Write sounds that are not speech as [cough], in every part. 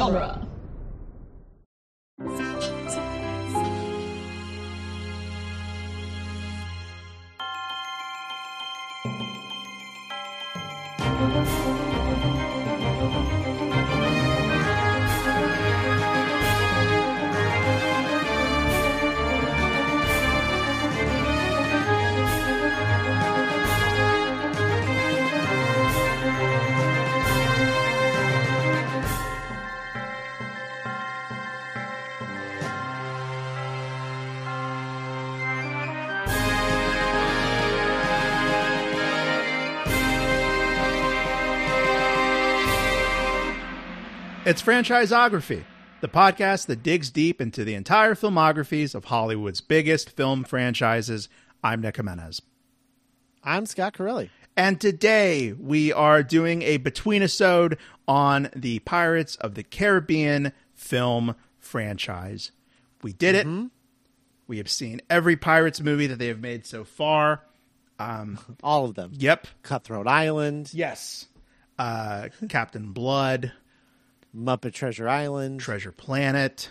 genre. It's Franchisography, the podcast that digs deep into the entire filmographies of Hollywood's biggest film franchises. I'm Nick Jimenez. I'm Scott Corelli. And today we are doing a between episode on the Pirates of the Caribbean film franchise. We did it. We have seen every Pirates movie that they have made so far. All of them. Yep. Cutthroat Island, Yes. Uh, Captain Blood, Muppet Treasure Island, Treasure Planet,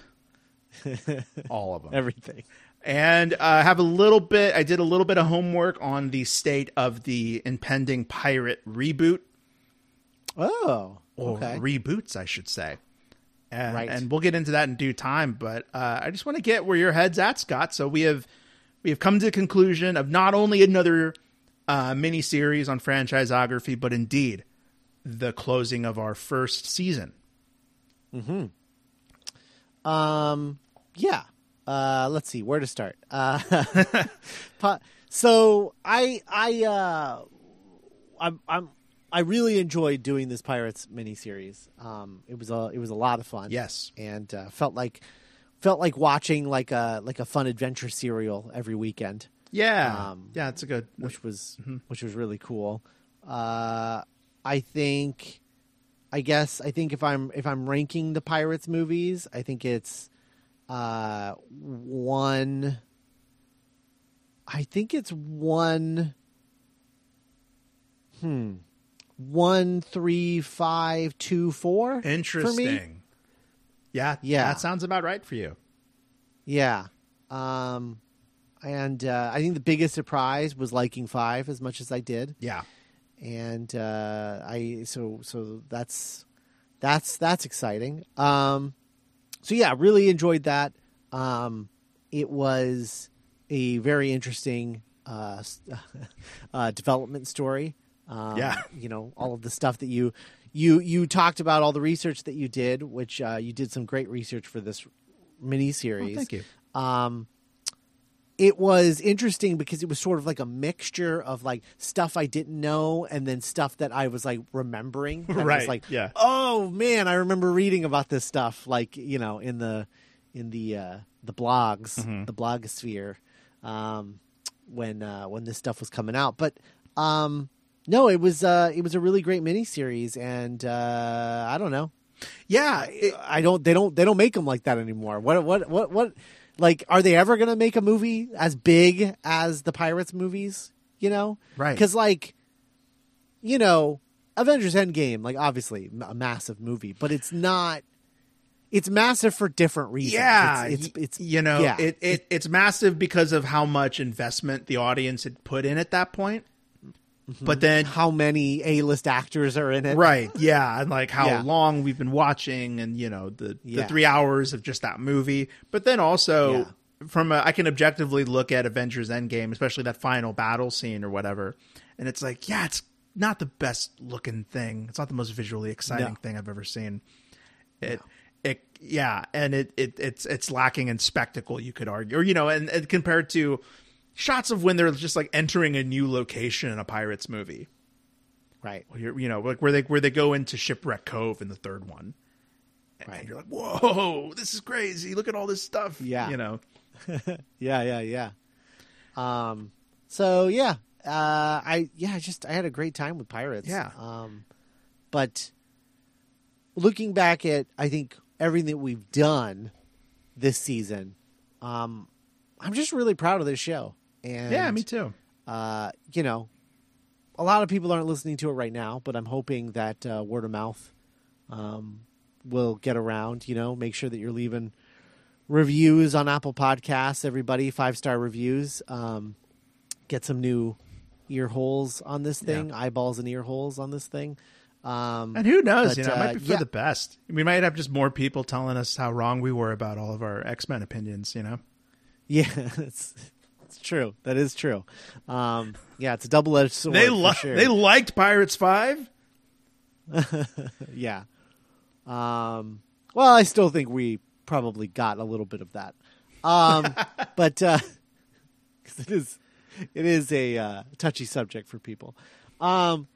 [laughs] all of them. everything. and uh, have a little bit. I did a little bit of homework on the state of the impending pirate reboot Oh, or reboots, I should say. And, Right. and we'll get into that in due time. But uh, I just want to get where your head's at, Scott. So we have we have come to the conclusion of not only another uh, mini series on franchisography, but indeed the closing of our first season. Um, yeah. Uh, let's see where to start. Uh, [laughs] so I I uh, I'm I'm I really enjoyed doing this Pirates miniseries. Um, it was a it was a lot of fun. Yes. and uh, felt like felt like watching like a like a fun adventure serial every weekend. Yeah, Um, yeah, it's a good. which was which was really cool. Uh, I think, I guess, I think if I'm if I'm ranking the Pirates movies, I think it's uh, one. I think it's one. Hmm. One, three, five, two, four. Interesting. Yeah, Yeah. that sounds about right for you. Yeah. Um, and uh, I think the biggest surprise was liking five as much as I did. Yeah, and uh, I so so that's that's that's exciting. Um, so yeah, really enjoyed that. Um, it was a very interesting uh, [laughs] uh, development story. Um, Yeah. you know all of the stuff that you you you talked about, all the research that you did, which uh, you did some great research for this mini series. Oh, thank you. Um, it was interesting because it was sort of like a mixture of like stuff I didn't know and then stuff that I was like remembering. Right, Was like, yeah. oh man, I remember reading about this stuff, like you know, in the in the uh, the blogs, Mm-hmm. the blogosphere, um, when uh, when this stuff was coming out. But um, no, it was uh, it was a really great miniseries, and uh, I don't know. Yeah, it- I don't. They don't. They don't make them like that anymore. What? What? What? What? Like, are they ever gonna make a movie as big as the Pirates movies? You know, Right. Because like, you know, Avengers Endgame, like obviously a massive movie, but it's not. It's massive for different reasons. yeah, it's it's, it's you know, yeah. it, it it's massive because of how much investment the audience had put in at that point. Mm-hmm. But then, how many A list actors are in it? right, yeah, and like how Yeah. long we've been watching, and you know the the Yeah. three hours of just that movie. But then also. Yeah. From a, I can objectively look at Avengers Endgame, especially that final battle scene or whatever, and it's like, yeah, it's not the best looking thing. It's not the most visually exciting No. thing I've ever seen. It, it, yeah, and it, it, it's, it's lacking in spectacle, you could argue, or you know, and, and compared to shots of when they're just like entering a new location in a pirates movie, Right. You're- you know, like where they where they go into Shipwreck Cove in the third one, and Right. you're like, whoa, this is crazy! Look at all this stuff, Yeah. you know, [laughs] Yeah, yeah, yeah. Um. So yeah, uh, I yeah, I just I had a great time with pirates. Yeah. Um, but looking back at I think everything that we've done this season, um, I'm just really proud of this show. And yeah, me too. uh, you know, a lot of people aren't listening to it right now, but I'm hoping that uh, word of mouth um, will get around. You know, make sure that you're leaving reviews on Apple Podcasts. Everybody, five star reviews. Um, get some new ear holes on this thing, eyeballs and ear holes on this thing. Um, And who knows? But, you know, it might uh, be for yeah. the best. We might have just more people telling us how wrong we were about all of our X Men opinions. You know, [laughs] yeah, it's true. That is true. Um, yeah, it's a double edged sword. they li- sure. they liked Pirates Five. [laughs] yeah. Um, well, I still think we probably got a little bit of that. Um, [laughs] but uh [laughs] 'cause it is it is a uh, touchy subject for people. Um,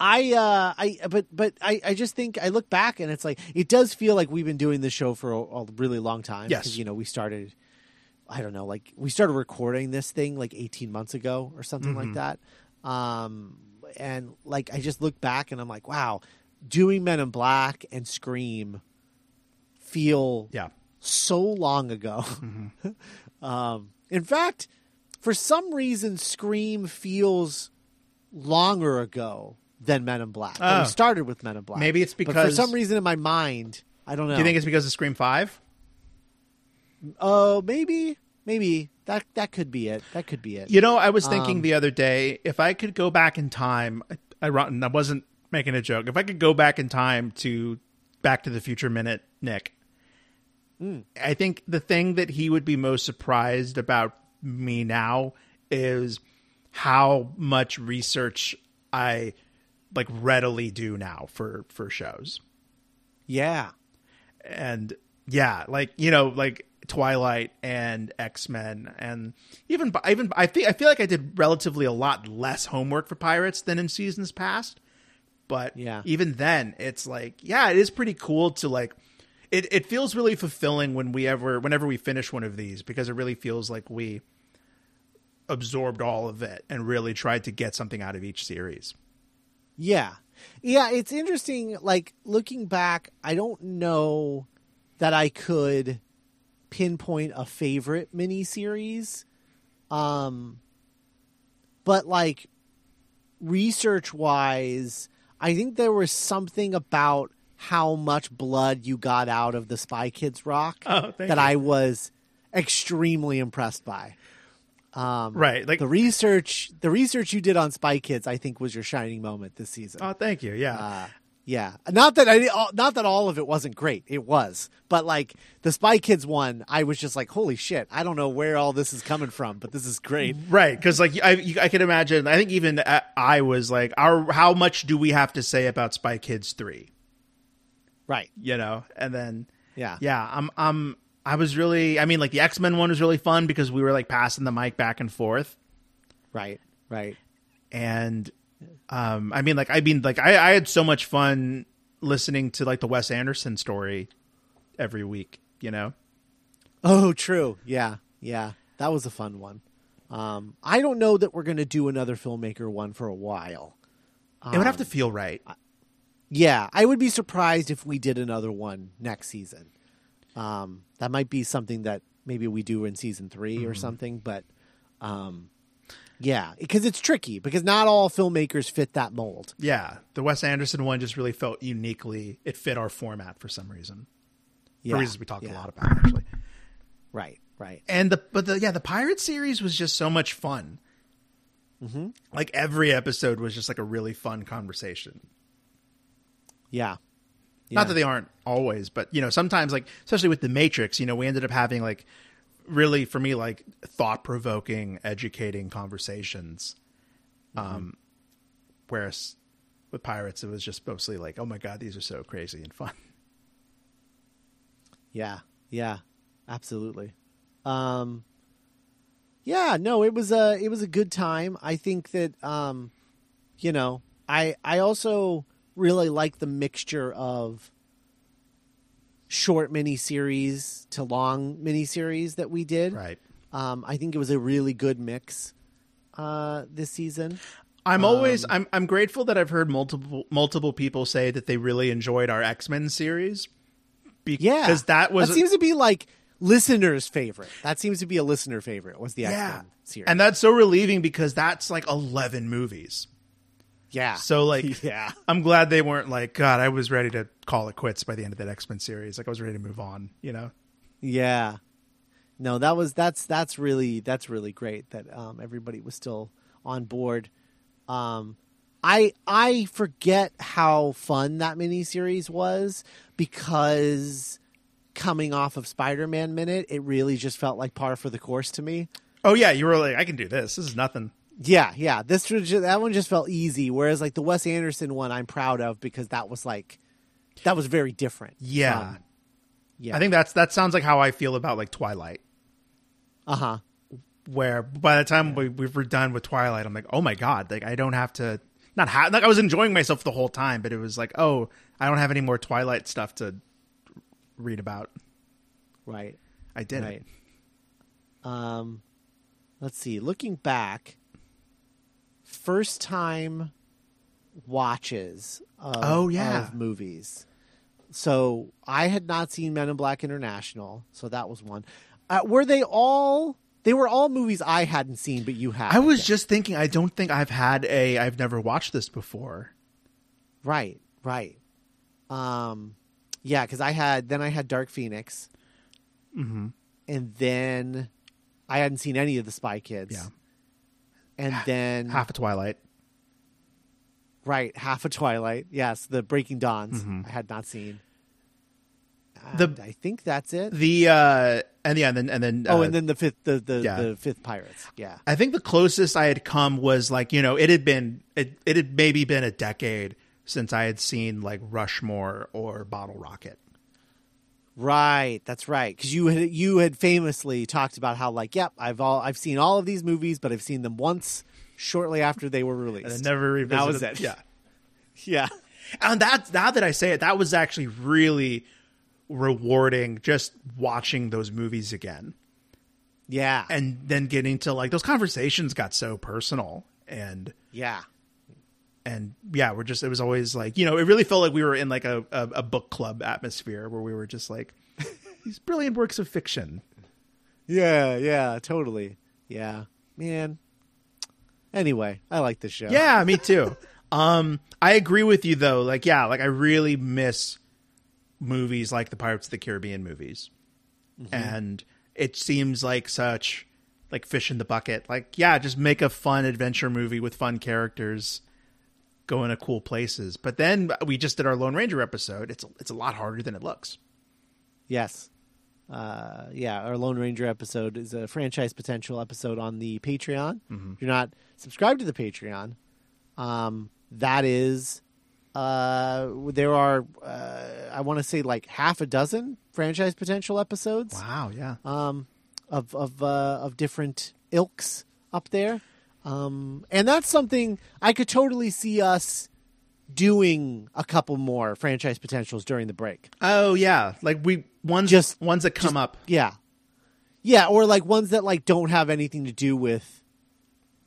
I uh, I but but I, I just think I look back and it's like it does feel like we've been doing this show for a, a really long time. Yes. you know we started. I don't know, like we started recording this thing like 18 months ago or something like that. Um, and like I just look back and I'm like, wow, doing Men in Black and Scream feel Yeah, so long ago. [laughs] um, in fact, for some reason, Scream feels longer ago than Men in Black. Oh. we started with Men in Black. Maybe it's But for some reason in my mind, I don't know. do you think it's because of Scream Five? Oh, maybe, maybe that that could be it. That could be it. You know, I was thinking Um, the other day if I could go back in time. I, I, I wasn't making a joke. If I could go back in time to Back to the Future minute, Nick, I think the thing that he would be most surprised about me now is how much research I like readily do now for for shows. Yeah, and yeah, like you know, like Twilight and X Men, and even even I feel I feel like I did relatively a lot less homework for Pirates than in seasons past. But Yeah. even then, it's like yeah, it is pretty cool to like. It it feels really fulfilling when we ever whenever we finish one of these because it really feels like we absorbed all of it and really tried to get something out of each series. yeah, yeah. It's interesting. Like looking back, I don't know that I could pinpoint a favorite miniseries. Um, but like research wise, I think there was something about how much blood you got out of the Spy Kids rock Oh, that you. I was extremely impressed by. Um, Right, like the research, the research you did on Spy Kids, I think was your shining moment this season. oh, thank you, yeah. Uh, yeah, not that I, not that all of it wasn't great. It was, but like the Spy Kids one, I was just like, holy shit! I don't know where all this is coming from, but this is great. Right, because like I, you, I can imagine. I think even uh, I was like, "Our how much do we have to say about Spy Kids 3? Right? You know, and then Yeah. yeah, I'm I'm I was really. I mean, like the X Men one was really fun because we were like passing the mic back and forth, Right. Right. and um, I mean, like I mean, like I, I had so much fun listening to like the Wes Anderson story every week. You know, Oh, true. Yeah. Yeah. That was a fun one. Um, I don't know that we're going to do another filmmaker one for a while. it would have to feel right. Yeah, I would be surprised if we did another one next season. Um, that might be something that maybe we do in season 3 or something. But um, yeah, because it's tricky because not all filmmakers fit that mold. Yeah, the Wes Anderson one just really felt uniquely. It fit our format for some reason. Yeah, For reasons we talked yeah. a lot about actually. Right, right. and the but the yeah the pirate series was just so much fun Mm-hmm. like every episode was just like a really fun conversation Yeah. yeah. not that they aren't always but you know sometimes like especially with the matrix you know we ended up having like really for me like thought-provoking educating conversations Mm-hmm. um whereas with pirates it was just mostly like oh my god these are so crazy and fun [laughs] Yeah, yeah, absolutely. Um, yeah, no, it was a it was a good time. I think that um, you know, I I also really like the mixture of short miniseries to long miniseries that we did. right Um, I think it was a really good mix uh, this season. I'm Um, always I'm I'm grateful that I've heard multiple multiple people say that they really enjoyed our X Men series. Be- Yeah, because that was that seems to be like listeners' favorite. That seems to be a listener favorite. Was the X yeah, Men series? and that's so relieving because that's like eleven movies. Yeah. So like, [laughs] yeah. I'm glad they weren't like, God, I was ready to call it quits by the end of that X Men series. Like I was ready to move on. You know. Yeah. No, that was that's that's really that's really great that um, everybody was still on board. Um, I I forget how fun that miniseries was because coming off of Spider-Man Minute, it really just felt like par for the course to me. Oh yeah, you were like, I can do this. This is nothing. Yeah, yeah. This was that one just felt easy, whereas like the Wes Anderson one, I'm proud of because that was like that was very different. Yeah. Um, yeah. I think that's that sounds like how I feel about like Twilight. Uh huh. Where by the time we, we were done with Twilight, I'm like, oh my god, like I don't have to not have like I was enjoying myself the whole time, but it was like, oh, I don't have any more Twilight stuff to read about. Right. I did Right. it. Um, let's see. Looking back, first time watches. Of, Oh, yeah. of movies. So I had not seen Men in Black International, so that was one. Uh, were they all? They were all movies I hadn't seen, but you had. I was just thinking, I don't think I've had a I've never watched this before. right, right. Um, yeah, because I had then I had Dark Phoenix, Mm-hmm. and then I hadn't seen any of the Spy Kids. Yeah. And then Half of Twilight. Right, half of Twilight. Yes, the Breaking Dawns. Mhm. I had not seen. The- I think that's it. The uh and yeah, and then and then oh, uh, and then the fifth, the the, yeah. the fifth Pirates. Yeah, I think the closest I had come was like you know it had been it it had maybe been a decade since I had seen like Rushmore or Bottle Rocket. Right. That's right. Because you had you had famously talked about how like, yep, I've all I've seen all of these movies, but I've seen them once shortly after they were released. And I never revisited. That was it. [laughs] Yeah, yeah, and that now that I say it, that was actually really rewarding. Just watching those movies again, yeah, and then getting to like those conversations got so personal and. yeah. And yeah, we're just it was always like you know it really felt like we were in like a, a, a book club atmosphere where we were just like [laughs] these brilliant works of fiction. Yeah, yeah, totally. Yeah, man. Anyway, I like the show. Yeah, me too. [laughs] um, I agree with you though. Like yeah, like I really miss movies like the Pirates of the Caribbean movies, and it seems like such like fish in the bucket. Like yeah, just make a fun adventure movie with fun characters. Going to cool places, but then we just did our Lone Ranger episode. It's it's a lot harder than it looks. Yes. Uh, yeah, our Lone Ranger episode is a franchise potential episode on the Patreon. If you're not subscribed to the Patreon, um, that is, uh, there are, uh, I want to say like half a dozen franchise potential episodes Wow, yeah. um, of of uh, of different ilks up there, um, and that's something I could totally see us doing a couple more franchise potentials during the break. Oh yeah, like we ones Just- ones that come up. Yeah. Yeah, or like ones that like don't have anything to do with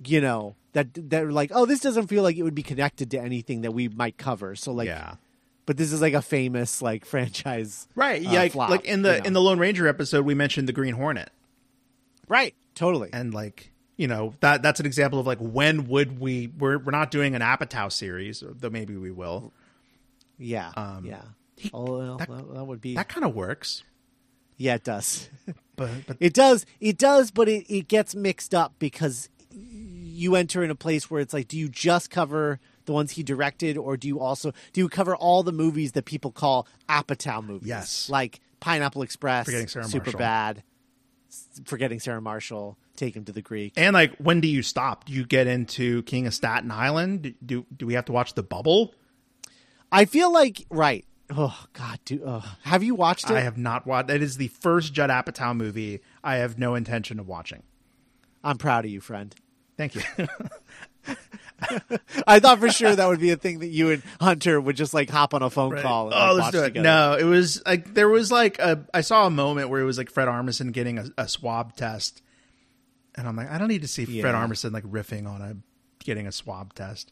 you know, that that are like, oh, this doesn't feel like it would be connected to anything that we might cover. So like yeah, but this is like a famous like [laughs] franchise. right. uh, Yeah, like, flop, like in the you know. in the Lone Ranger episode, we mentioned the Green Hornet, Right. Totally. and like you know that that's an example of like when would we we're we're not doing an Apatow series, though maybe we will. yeah. um, yeah. Oh, well, that- that, that would be That kind of works, Yeah, it does. [laughs] but but It does. It does, but it, it gets mixed up because you enter in a place where it's like, do you just cover the ones he directed, or do you also do you cover all the movies that people call Apatow movies? Yes. like Pineapple Express, Forgetting Sarah Super Marshall. Bad, Forgetting Sarah Marshall, Take Him to the Greek. and like when do you stop? Do you get into King of Staten Island? Do do, do we have to watch The Bubble? I feel like right. Oh God, do uh, have you watched it? I have not watched. It is the first Judd Apatow movie I have no intention of watching. I'm proud of you, friend. Thank you. [laughs] [laughs] I thought for sure that would be a thing that you and Hunter would just like hop on a phone Right. call. And, oh, like, let's watch do it. together. No, it was like there was like a. I saw a moment where it was like Fred Armisen getting a, a swab test, and I'm like, I don't need to see Fred Yeah. Armisen like riffing on a getting a swab test.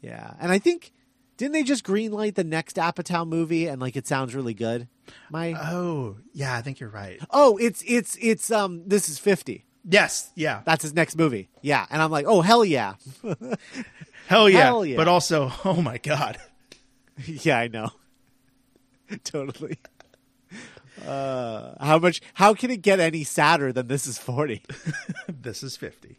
Yeah, and I think didn't they just greenlight the next Apatow movie and like it sounds really good? My Oh, yeah, I think you're right. oh, it's it's it's um this is fifty. Yes, yeah, That's his next movie. Yeah, and I'm like, oh hell yeah, [laughs] hell yeah. Hell yeah. But also, [laughs] oh my god, [laughs] yeah, I know, totally. Uh, how much? How can it get any sadder than this is forty? this is fifty.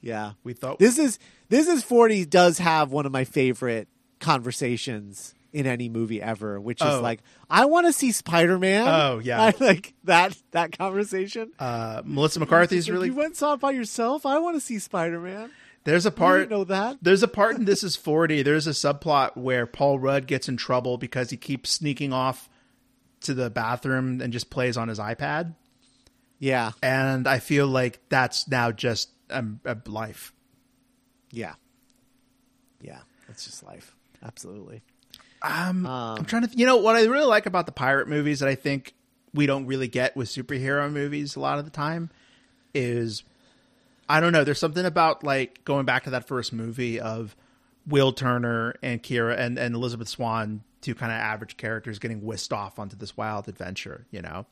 Yeah, We thought this is this is forty. Does have one of my favorite conversations in any movie ever, which is Oh. like, I want to see Spider Man. Oh, yeah. [laughs] I like that that conversation. uh, Melissa McCarthy's really. You went saw it by yourself. I want to see Spider Man. There's a part. know that. There's a part in [laughs] This Is 40. There's a subplot where Paul Rudd gets in trouble because he keeps sneaking off to the bathroom and just plays on his iPad. Yeah, And I feel like that's now just a, a life. yeah, yeah. That's just life. Absolutely. Um, Um, I'm trying to, you know, what I really like about the pirate movies that I think we don't really get with superhero movies a lot of the time is, I don't know, there's something about like going back to that first movie of Will Turner and Keira and, and Elizabeth Swann, two kind of average characters getting whisked off onto this wild adventure, you know?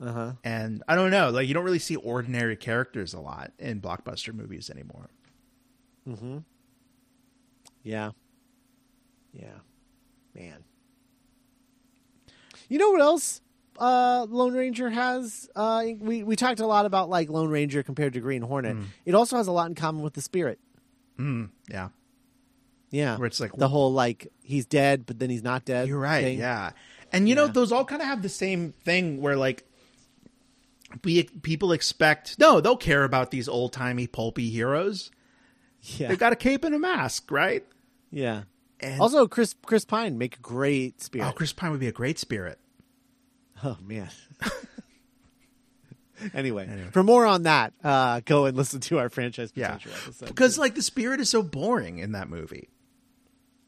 Uh huh. And I don't know, like you don't really see ordinary characters a lot in blockbuster movies anymore. Mm-hmm. Yeah. Yeah. Man. You know what else uh Lone Ranger has? Uh we we talked a lot about like Lone Ranger compared to Green Hornet. It also has a lot in common with the Spirit. Mm, yeah. Yeah. Where it's like, the whole like he's dead but then he's not dead. You're right. thing. Yeah. And you know, those all kind of have the same thing where like we people expect no, they'll care about these old timey pulpy heroes. Yeah. They've got a cape and a mask, right? yeah. And Also Chris Chris Pine make a great spirit. oh, Chris Pine would be a great spirit. Oh man. [laughs] anyway, Anyway. for more on that, uh, go and listen to our franchise Yeah. potential episode. Because like the spirit is so boring in that movie.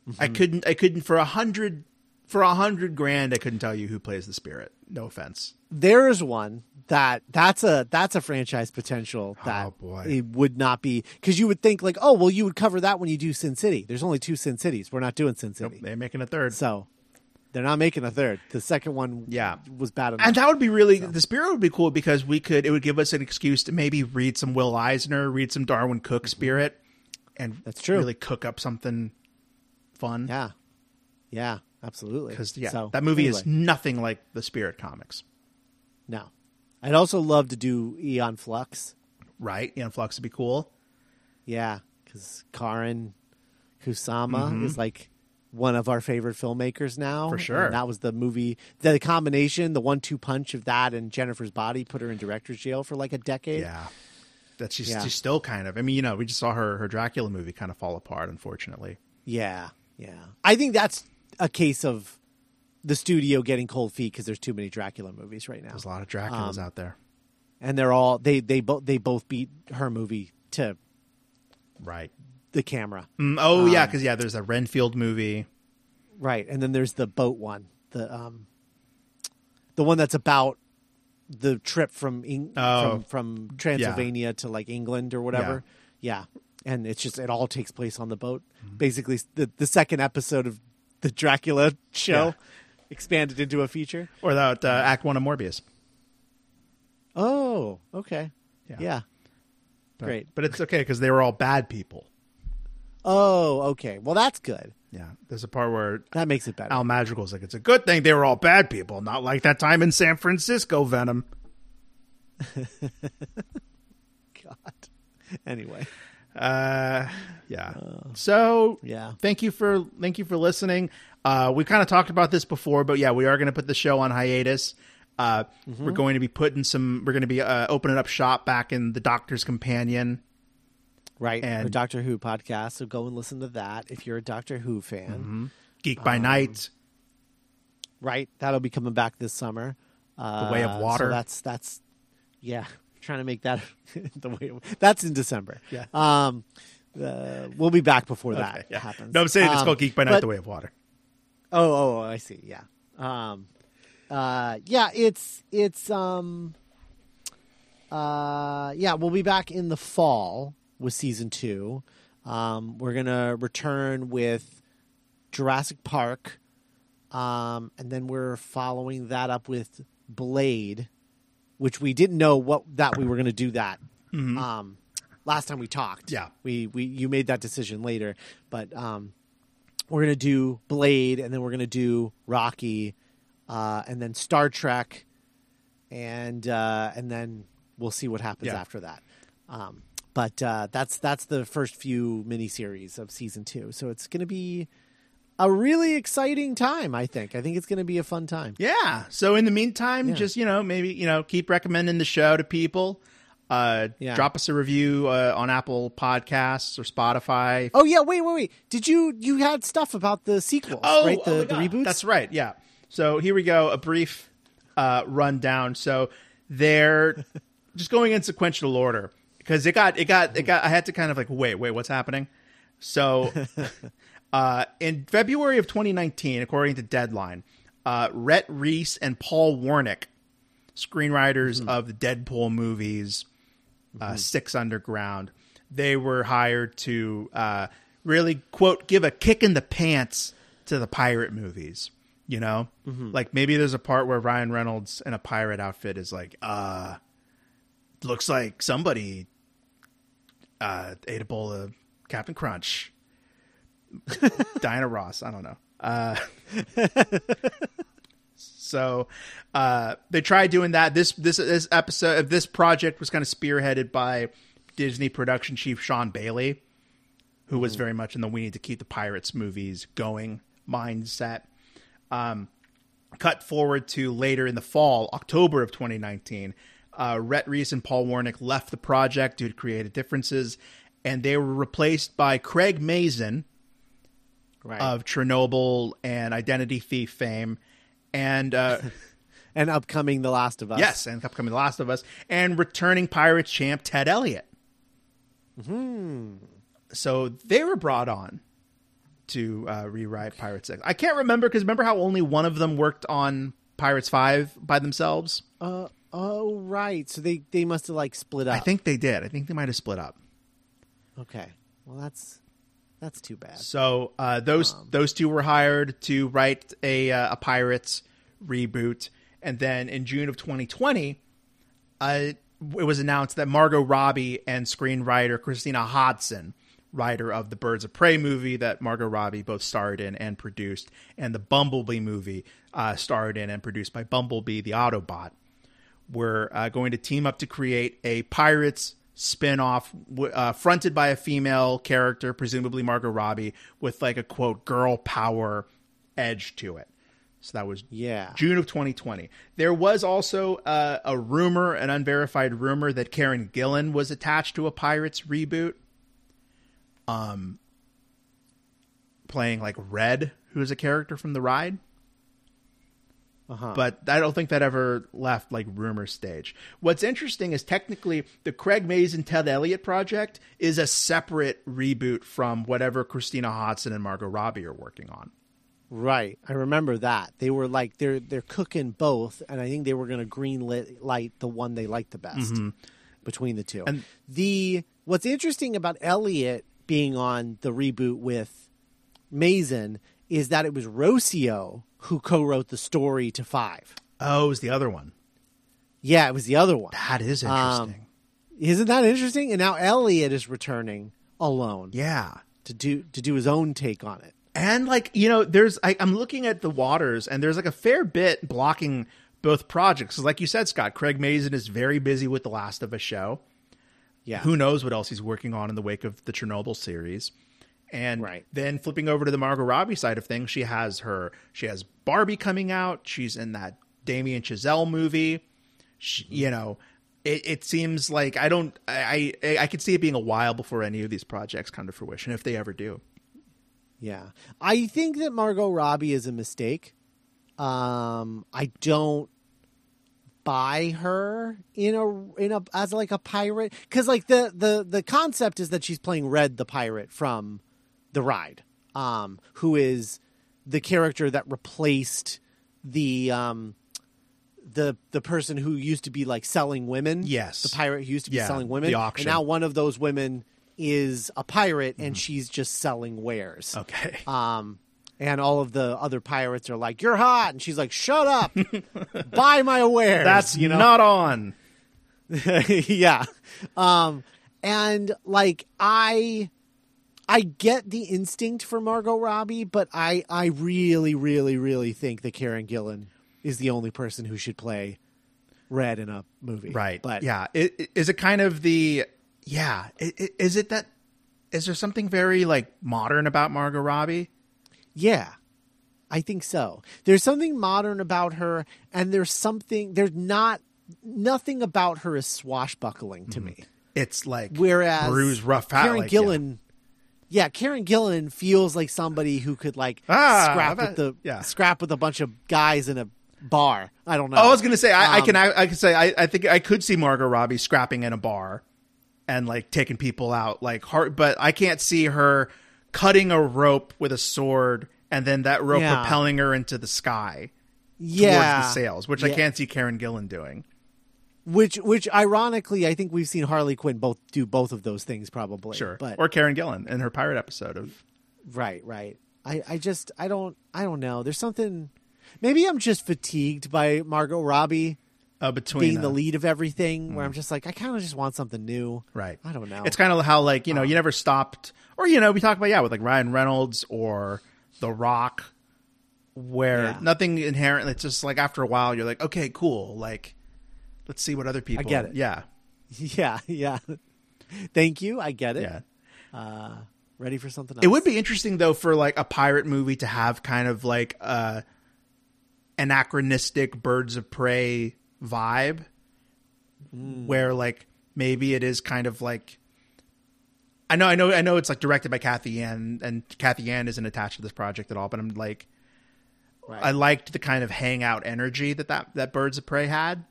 Mm-hmm. I couldn't I couldn't for a hundred for a hundred grand I couldn't tell you who plays the spirit. No offense. There is one that that's a that's a franchise potential oh, that Oh, it would not be because you would think like oh well you would cover that when you do Sin City. There's only two Sin Cities. We're not doing Sin Nope, City, they're making a third. so they're not making a third. The second one Yeah. was bad enough. And that would be really the spirit would be cool because we could it would give us an excuse to maybe read some Will Eisner, read some Darwyn Cooke mm-hmm. spirit, and That's true. Really cook up something fun. yeah, yeah, absolutely. because yeah, So, that movie is nothing like the Spirit comics, no. I'd also love to do Aeon Flux. right? Aeon Flux would be cool. Yeah, because Karyn Kusama is like one of our favorite filmmakers now. Mm-hmm. For sure. And that was the movie, the combination, the one two punch of that and Jennifer's Body put her in director's jail for like a decade. Yeah, that she's, Yeah. she's still kind of. I mean, you know, we just saw her her Dracula movie kind of fall apart, unfortunately. Yeah. Yeah. I think that's a case of the studio getting cold feet because there's too many Dracula movies right now. There's a lot of Draculas Um, out there, And they're all, they, they, both they both beat her movie to right? the camera. Mm, oh yeah, Um, because yeah, there's a Renfield movie. Right, and then there's the boat one, the um, the one that's about the trip from Eng- Oh. from from Transylvania to like England or whatever. Yeah. and it's just it all takes place on the boat. Mm-hmm. Basically, the the second episode of the Dracula show Yeah. Expanded into a feature. Or that uh, Act One of Morbius. Oh, okay, Yeah. yeah. But, Great. but it's okay because they were all bad people. Oh, okay. Well, that's good. Yeah, there's a part where That makes it better. Al Madrigal's like, "It's a good thing they were all bad people, not like that time in San Francisco, Venom." [laughs] God. Anyway, Uh, yeah. So yeah. thank you for thank you for listening. Uh, we kind of talked about this before, but yeah, we are going to put the show on hiatus. Uh, We're going to be putting some. We're going to be uh, opening up shop back in the Doctor's Companion. Right. And- the Doctor Who podcast. So go and listen to that if you're a Doctor Who fan. Geek Um, by Night. Right. That'll be coming back this summer. Uh, the Way of Water. So that's that's yeah. Trying to make that [laughs] the way that's in December. Yeah. Um, uh, we'll be back before that yeah. happens. No, I'm saying it's Um, called Geek by Night: but- The Way of Water. Oh, oh, oh, I see. Yeah. Um, uh, yeah, it's it's um, uh, yeah, we'll be back in the fall with season two. Um, we're gonna return with Jurassic Park, um, and then we're following that up with Blade, which we didn't know what that we were going to do that. Um, last time we talked, Yeah. we we you made that decision later, but um, we're going to do Blade, and then we're going to do Rocky, uh, and then Star Trek, and uh, and then we'll see what happens Yeah. after that. Um, but uh, that's that's the first few miniseries of season two, so it's going to be a really exciting time. I think. I think it's going to be a fun time. Yeah. So in the meantime, Yeah. just you know, maybe you know, keep recommending the show to people. Uh, Yeah. Drop us a review uh, on Apple Podcasts or Spotify. Oh yeah, wait, wait, wait. Did you you had stuff about the sequels, right? The, oh the reboots. That's right. Yeah. So here we go. A brief uh, rundown. So they're [laughs] just going in sequential order because it got it got it got. I had to kind of like wait, wait, what's happening? So [laughs] uh, in February of 2019, according to Deadline, uh, Rhett Reese and Paul Wernick, screenwriters of the Deadpool movies, uh, Six Underground, they were hired to uh, really quote give a kick in the pants to the pirate movies. You know, like maybe there's a part where Ryan Reynolds in a pirate outfit is like, uh, looks like somebody uh, ate a bowl of Captain Crunch. Diana Ross, I don't know. Uh, [laughs] so uh, they tried doing that. This this this episode of this project was kind of spearheaded by Disney production chief Sean Bailey, who was very much in the "we need to keep the pirates" movies going mindset. Um, cut forward to later in the fall, October of 2019. Uh, Rhett Reese and Paul Wernick left the project due to creative differences, and they were replaced by Craig Mazin, right. of Chernobyl and Identity Thief fame, and uh, [laughs] and upcoming The Last of Us. yes, and upcoming The Last of Us, and returning Pirates champ Ted Elliott. Hmm. So they were brought on to uh, rewrite Pirates. Six. I can't remember because remember how only one of them worked on Pirates Five by themselves. Uh, oh, right. So they they must have like split up. I think they did. I think they might have split up. Okay. Well, that's that's too bad. So uh, those those two were hired to write a uh, a Pirates reboot, and then in June of 2020, uh, it was announced that Margot Robbie and screenwriter Christina Hodson, writer of the Birds of Prey movie that Margot Robbie both starred in and produced, and the Bumblebee movie uh, starred in and produced by Bumblebee the Autobot, were uh, going to team up to create a Pirates spin-off uh, fronted by a female character presumably margot robbie with like a quote girl power edge to it. So that was Yeah. june of 2020 there was also uh, a rumor an unverified rumor that karen gillan was attached to a pirates reboot. Um playing like red who's a character from the ride Uh-huh. but I don't think that ever left like rumor stage. What's interesting is technically the Craig Mazin Ted Elliott project is a separate reboot from whatever Christina Hodson and Margot Robbie are working on. Right. I remember that. They were like they're they're cooking both and I think they were going to green lit, light the one they liked the best between the two. And- the what's interesting about Elliott being on the reboot with Mazin is that it was Rossio who co-wrote the story to 5. Oh, was the other one. Yeah, it was the other one. That is Um, interesting. Isn't that interesting? And now Elliott is returning alone yeah. to do to do his own take on it. And like, you know, there's I, I'm looking at the waters and there's like a fair bit blocking both projects. Like you said, Scott, Craig Mazin is very busy with the Last of Us show. Yeah. Who knows what else he's working on in the wake of the Chernobyl series. And Right. then flipping over to the Margot Robbie side of things, she has her she has Barbie coming out. She's in that Damien Chazelle movie. She, Mm-hmm. You know, it, it seems like I don't I, I I could see it being a while before any of these projects come to fruition if they ever do. Yeah. I think that Margot Robbie is a mistake. Um, I don't buy her in a in a as like a pirate cuz like the the the concept is that she's playing Red the pirate from The Ride. Um, who is the character that replaced the um the the person who used to be like selling women. Yes. The pirate who used to be Yeah, selling women. the auction. And now one of those women is a pirate and she's just selling wares. Okay. Um, and all of the other pirates are like, "You're hot," and she's like, "Shut up, [laughs] buy my wares." That's you know, not on. [laughs] yeah. Um, and like I, I get the instinct for Margot Robbie, but I, I really, really, really think that Karen Gillan is the only person who should play Red in a movie. Right. But yeah, it, it- is it kind of the yeah? Is it that? Is there something very like modern about Margot Robbie? Yeah, I think so. There's something modern about her, and there's something there's not nothing about her is swashbuckling to mm-hmm. me. It's like Whereas rough, fat, Karen like. Gillan, yeah. Karen Gillan feels like somebody who could like Ah, scrap I've with the yeah. scrap with a bunch of guys in a bar. I don't know. Oh, I was gonna say I, I Um, can I, I could say I, I think I could see Margot Robbie scrapping in a bar and like taking people out like hard, but I can't see her cutting a rope with a sword and then that rope Yeah. propelling her into the sky yeah, towards the sails, which I can't see Karen Gillan doing. Which, which, ironically, I think we've seen Harley Quinn both do both of those things, probably. Sure, but or Karen Gillan in her pirate episode of Right, right. I, I just I don't I don't know. There's something maybe I'm just fatigued by Margot Robbie uh, between being the uh, lead of everything where I'm just like I kind of just want something new. Right. I don't know. It's kind of how like you know you never stopped, or you know we talk about yeah with like Ryan Reynolds or The Rock, where Yeah. nothing inherent. It's just like after a while you're like okay cool like let's see what other people. I get it. Yeah, [laughs] yeah, yeah. Thank you. I get it. yeah. Uh, ready for something else. It would be interesting though for like a pirate movie to have kind of like a anachronistic Birds of Prey vibe, hmm. where like maybe it is kind of like. I know, I know, I know. It's like directed by Cathy Yan, and Cathy Yan isn't attached to this project at all. But I'm like, Right. I liked the kind of hangout energy that that, that Birds of Prey had,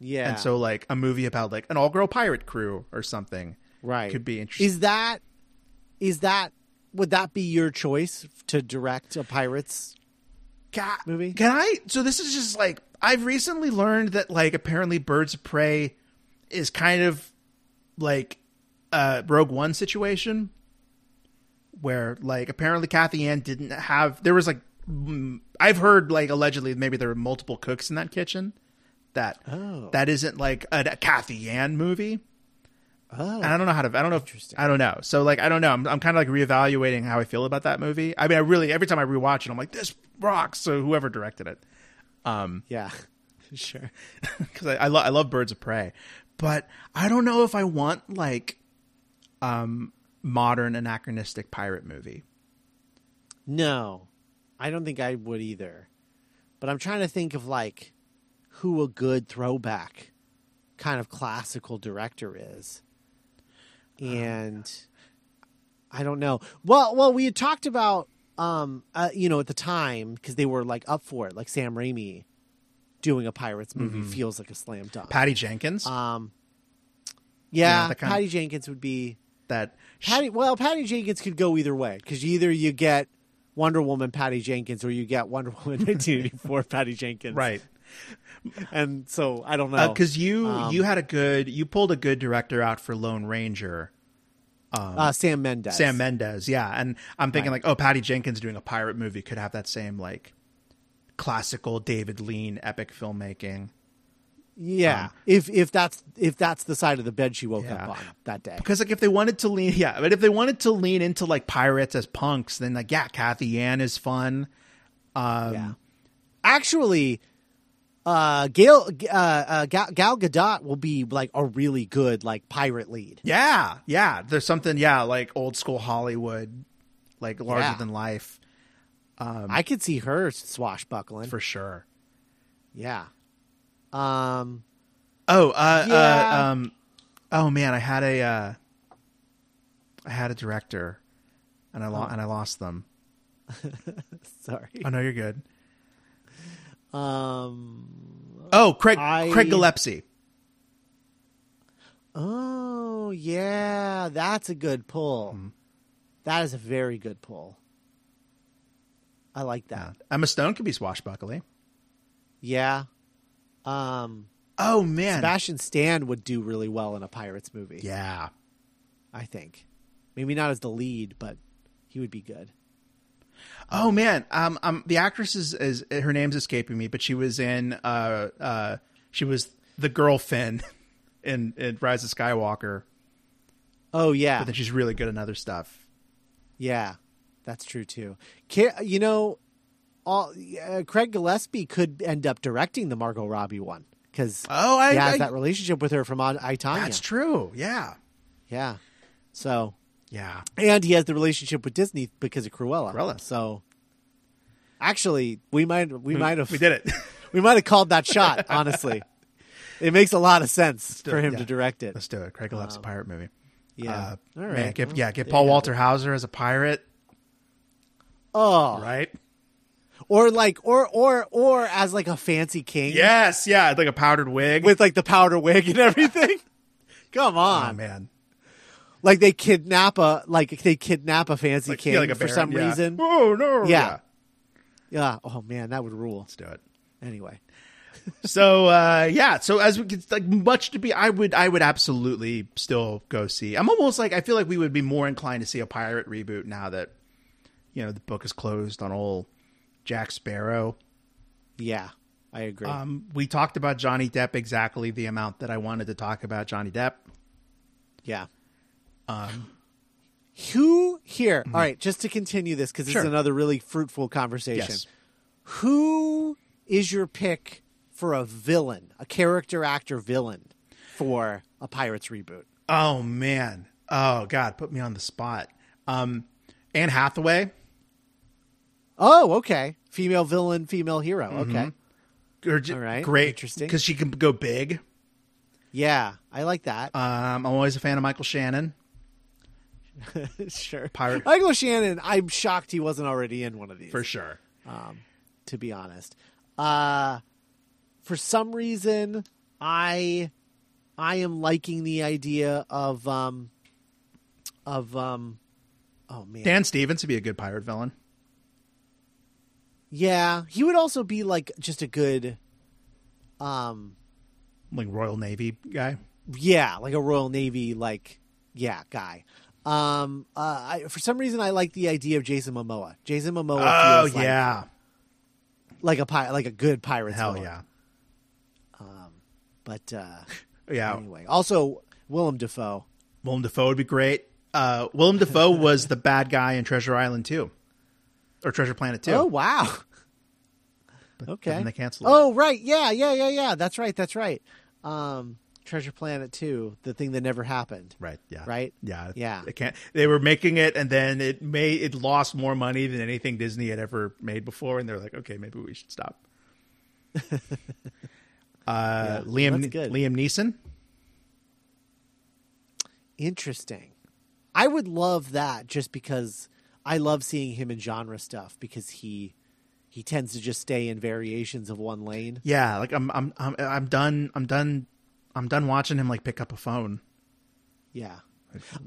yeah. and so like a movie about like an all girl pirate crew or something right. could be interesting. Is that is that would that be your choice to direct a pirates? Ca- movie? Can I? So this is just like I've recently learned that like apparently Birds of Prey is kind of like a Rogue One situation where like apparently Cathy Yan didn't have there was like I've heard like allegedly maybe there were multiple cooks in that kitchen that Oh. that isn't like a, a Cathy Yan movie. Oh, And I don't know how to. I don't know. If, I don't know. So like, I don't know. I'm, I'm kind of like reevaluating how I feel about that movie. I mean, I really every time I rewatch it, I'm like, this rocks. So whoever directed it, um, yeah. [laughs] sure. [laughs] because I I, lo- I love Birds of Prey, but I don't know if I want like, um, modern anachronistic pirate movie. No, I don't think I would either. But I'm trying to think of like who a good throwback kind of classical director is. And I don't know. Well, well, we had talked about um uh, you know at the time because they were like up for it, like Sam Raimi doing a pirates movie feels like a slam dunk. Patty Jenkins, um yeah, kind of- Patty Jenkins would be that Patty, well, Patty Jenkins could go either way because either you get Wonder Woman Patty Jenkins or you get Wonder Woman [laughs] 1984 Patty Jenkins, right And so I don't know because you Um, you had a good you pulled a good director out for Lone Ranger. uh, Sam Mendes. Sam Mendes, yeah. And I'm thinking Right. like, oh, Patty Jenkins doing a pirate movie could have that same like classical David Lean epic filmmaking. yeah. Um, if if that's if that's the side of the bed she woke Yeah. up on that day, Because like if they wanted to lean, yeah, but if they wanted to lean into like pirates as punks, then like yeah, Cathy Yan is fun. Um, yeah. Actually, uh, Gail uh, uh, Gal, Gal Gadot will be like a really good like pirate lead. yeah, yeah. There's something, yeah, like old school Hollywood, like larger Yeah. than life Um, I could see her swashbuckling. for sure. yeah. Um. Oh, uh, uh, Yeah. um, oh man, I had a, uh, I had a director, and I lo- and I lost them. [laughs] Sorry. Oh no, you're good. Um. Oh, Craig I- Craig Gillespie. Oh yeah, that's a good pull. Mm-hmm. That is a very good pull. I like that. Emma Stone could be swashbuckling. Yeah. Um, Oh man, Sebastian Stan would do really well in a Pirates movie. yeah. I think. Maybe not as the lead, but he would be good. Oh man, um, um, the actress is, is her name's escaping me, but she was in uh, uh, she was the girl Finn [laughs] in, in Rise of Skywalker. Oh yeah, But then she's really good in other stuff. yeah, that's true too. Ca- You know, all uh, Craig Gillespie could end up directing the Margot Robbie one because Oh, I, he has I- that relationship with her from on I that's true. Yeah, Yeah, so yeah. and he has the relationship with Disney because of Cruella. Cruella. So actually, we might we, might have we did it. [laughs] we might have called that shot. Honestly, it makes a lot of sense for him yeah. to direct it. Let's do it. Craig loves a pirate movie. Yeah. Uh, All man, get, Well, yeah, get Paul Walter Hauser as a pirate, Oh, right? or like or or or as like a fancy king. Yes, yeah, like a powdered wig. with like the powder wig and everything. [laughs] Come oh on, man, like they kidnap a like they kidnap a fancy like, king yeah, like a for baron, some yeah. reason. Oh no, Yeah. Yeah. Oh man, that would rule. Let's do it. Anyway, [laughs] so uh yeah so as we get like much to be i would i would absolutely still go see i'm almost like i feel like we would be more inclined to see a pirate reboot now that you know the book is closed on old jack sparrow yeah, I agree. um we talked about johnny depp exactly the amount that i wanted to talk about johnny depp yeah. Um Who here? all right, just to continue this because Sure. is another really fruitful conversation. yes Who is your pick for a villain, a character actor villain for a Pirates reboot? oh man oh god put me on the spot um anne hathaway Oh, okay. Female villain, female hero. Mm-hmm. Okay. j- All right, great interesting. because she can go big Yeah, I like that. um i'm always a fan of michael shannon [laughs] sure. Pirate- Michael Shannon, I'm shocked he wasn't already in one of these. for sure Um, to be honest. Uh, for some reason, I I am liking the idea of um of um oh man. Dan Stevens would be a good pirate villain. Yeah, he would also be like just a good um Like Royal Navy guy. yeah, like a Royal Navy like yeah, guy. Um uh I, for some reason I like the idea of Jason Momoa. Jason Momoa Oh feels like, yeah. like a pi- like a good pirate Hell villain. yeah. Um, but uh [laughs] Yeah. anyway, also Willem Dafoe. Willem Dafoe would be great. Uh, Willem Dafoe [laughs] was the bad guy in Treasure Island too. Or Treasure Planet too. Oh wow. But- Okay. then they canceled it. Oh right, yeah, yeah, yeah, yeah. That's right, that's right. Um, Treasure Planet two, the thing that never happened. Right. Yeah. Right? Yeah. Yeah. They can't. They were making it, and then it made it lost more money than anything Disney had ever made before, and they're like, okay, maybe we should stop. [laughs] uh, Liam that's good. Liam Neeson. Interesting. I would love that just because I love seeing him in genre stuff because he he tends to just stay in variations of one lane. Yeah, like I'm, I'm, I'm, I'm done. I'm done. I'm done watching him like pick up a phone. Yeah.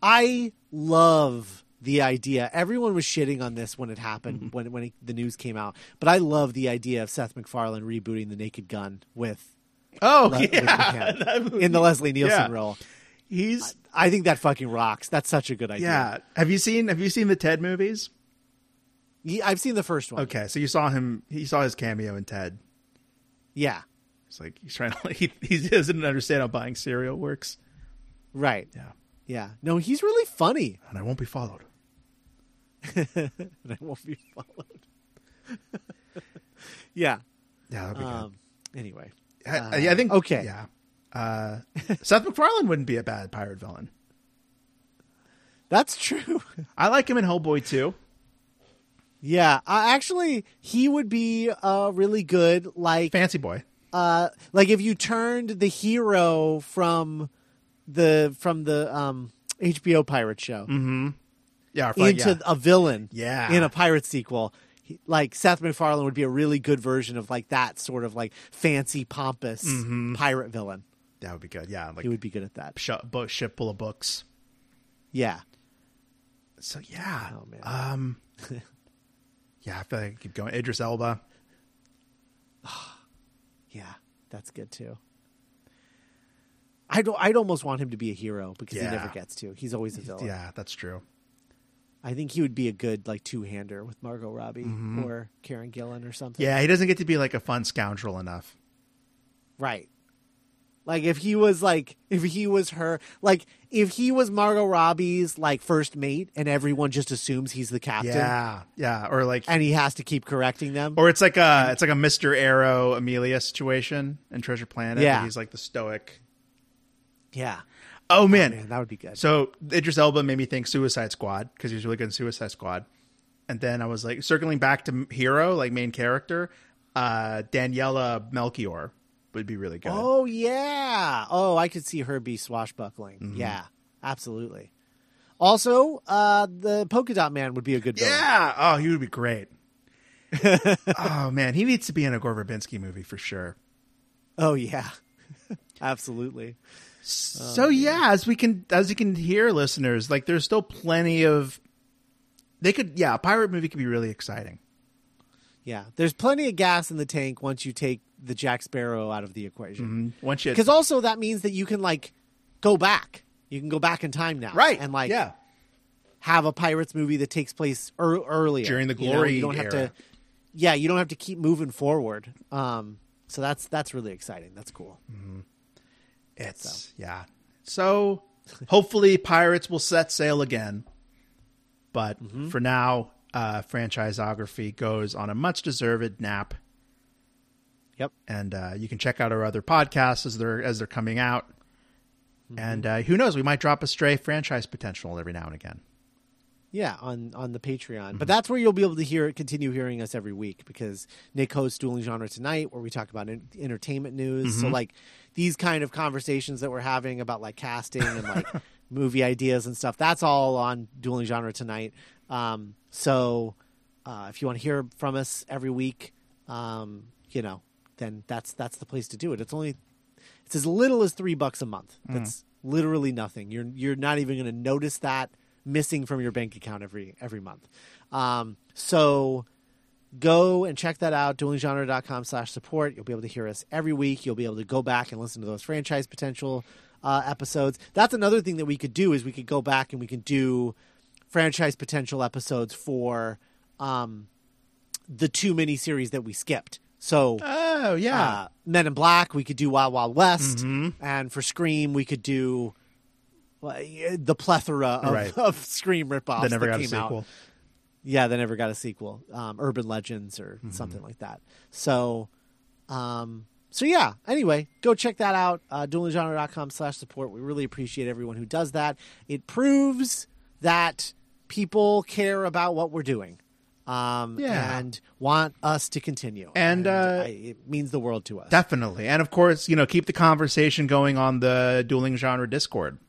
I love the idea. Everyone was shitting on this when it happened, mm-hmm. when when it, the news came out. But I love the idea of Seth MacFarlane rebooting The Naked Gun with Oh Le- yeah, [laughs] movie- in the Leslie Nielsen Yeah. role. He's I think that fucking rocks. That's such a good idea. yeah. Have you seen Have you seen the Ted movies? Ye- I've seen the first one. Okay, so you saw him. He saw his cameo in Ted. Yeah. It's like he's trying to. [laughs] He, he doesn't understand how buying cereal works. Right. Yeah, Yeah. No, he's really funny. and I won't be followed. and [laughs] I won't be followed. [laughs] yeah. Yeah, that'd be Um. Anyway. good. I, I think okay. Yeah, uh, Seth MacFarlane wouldn't be a bad pirate villain. That's true. I like him in Hellboy too. yeah. Uh, actually, he would be uh really good. Like Fancy boy. Uh like if you turned the hero from the from the um HBO pirate show Yeah, or into yeah. a villain Yeah. in a pirate sequel he- like Seth MacFarlane would be a really good version of like that sort of like fancy pompous Mm-hmm. pirate villain that would be good. Yeah, like he would be good at that sh- ship full of books. yeah So yeah, Oh, man. um, [laughs] yeah, I feel like I keep going. Idris Elba. Yeah that's good too I'd, I'd almost want him to be a hero because he never gets to he's always a villain Yeah, that's true. I think he would be a good like two hander with Margot Robbie mm-hmm. or Karen Gillan or something. Yeah, he doesn't get to be like a fun scoundrel enough. Right. Like if he was like if he was her like if he was Margot Robbie's like first mate and everyone just assumes he's the captain Yeah, yeah, or like, and he has to keep correcting them. or it's like a it's like a Mister Arrow Amelia situation in Treasure Planet. Yeah. he's like the stoic. yeah. Oh man, Man, that would be good. So Idris Elba made me think Suicide Squad because he was really good in Suicide Squad, and then I was like circling back to hero, like main character, uh, Daniela Melchior would be really good. Oh yeah. Oh, I could see her be swashbuckling. Mm-hmm. Yeah, absolutely. Also, uh, the polka dot man would be a good villain. yeah, oh, he would be great. [laughs] oh man, he needs to be in a Gore Verbinski movie for sure. Oh yeah. [laughs] absolutely. So yeah, as we can as you can hear, listeners, like there's still plenty of. They could, yeah, a pirate movie could be really exciting. Yeah. There's plenty of gas in the tank once you take the Jack Sparrow out of the equation. Mm-hmm. Once you, Because also that means that you can like go back. You can go back in time now, right, And like yeah, have a pirates movie that takes place ear- earlier During the You know, glory You, don't have to. Yeah, you don't have to keep moving forward. Um, so that's that's really exciting. That's cool. It's yeah. So hopefully pirates will set sail again. But for now, uh franchisography goes on a much deserved nap. Yep. And uh, you can check out our other podcasts as they're as they're coming out. And uh, who knows, we might drop a stray franchise potential every now and again. Yeah, on on the Patreon. Mm-hmm. But that's where you'll be able to hear continue hearing us every week because Nick hosts Dueling Genre Tonight, where we talk about en- entertainment news. Mm-hmm. So like these kind of conversations that we're having about like casting and like [laughs] movie ideas and stuff. That's all on Dueling Genre Tonight. Um, so uh, if you want to hear from us every week, um, you know, then that's that's the place to do it. It's only it's as little as three bucks a month. That's literally nothing. You're you're not even going to notice that missing from your bank account every every month. Um, so go and check that out duelinggenre.com slash support you'll be able to hear us every week you'll be able to go back and listen to those franchise potential uh, episodes that's another thing that we could do is we could go back and we could do franchise potential episodes for um, the two mini series that we skipped so Oh yeah. uh, Men in Black, we could do Wild Wild West, and for Scream, we could do uh, the plethora of, Right. [laughs] of Scream ripoffs that never that got a came out. sequel. Yeah, they never got a sequel. Um, Urban Legends or Mm-hmm. something like that. So, um, so yeah. Anyway, go check that out. Uh, duelinggenre.com slash support. We really appreciate everyone who does that. It proves that people care about what we're doing. Um, Yeah. and want us to continue. And, uh, I, it means the world to us. Definitely. And of course, you know, keep the conversation going on the dueling genre Discord.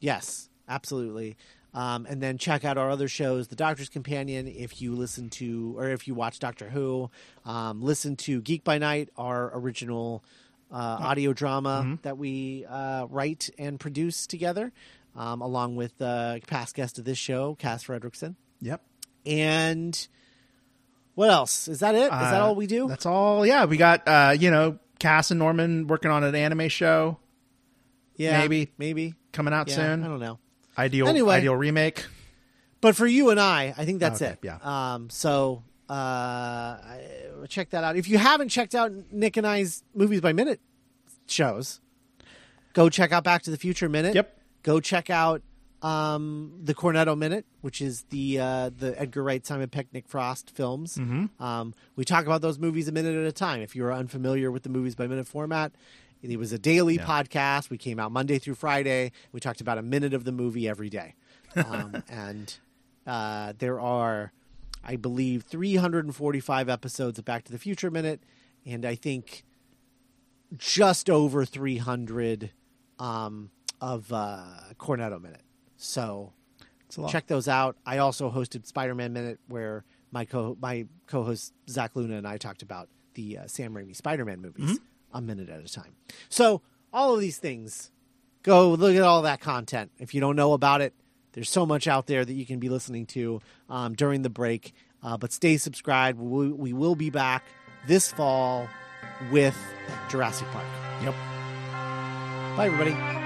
Yes, absolutely. Um, and then check out our other shows, The Doctor's Companion. If you listen to, or if you watch Doctor Who, um, listen to Geek by Night, our original uh, audio drama that we uh, write and produce together, um, along with uh, past guest of this show, Cass Fredrickson. Yep. And what else? Is that it? Is that Uh, all we do? That's all. Yeah, we got uh, you know Cass and Norman working on an anime show yeah, maybe. maybe. coming out Yeah, soon. I don't know. Ideal, Anyway. ideal remake. But for you and I, I think that's Okay, it. yeah. Um, so uh, check that out. If you haven't checked out Nick and I's movies by minute shows, go check out Back to the Future Minute. Yep. Go check out um, the Cornetto Minute, which is the uh, the Edgar Wright, Simon Pegg, Nick Frost films. Mm-hmm. Um, we talk about those movies a minute at a time. If you're unfamiliar with the movies by minute format, it was a daily podcast. We came out Monday through Friday. We talked about a minute of the movie every day. [laughs] Um, and uh, there are, I believe, 345 episodes of Back to the Future Minute, and I think just over 300 um, of uh, Cornetto Minute. So It's a lot. check those out. I also hosted Spider-Man Minute, where my co my co-host Zach Luna and I talked about the uh, Sam Raimi Spider-Man movies a minute at a time. So all of these things, go look at all that content. If you don't know about it, there's so much out there that you can be listening to um, during the break. Uh, but stay subscribed. We, we will be back this fall with Jurassic Park. Yep. Bye, everybody.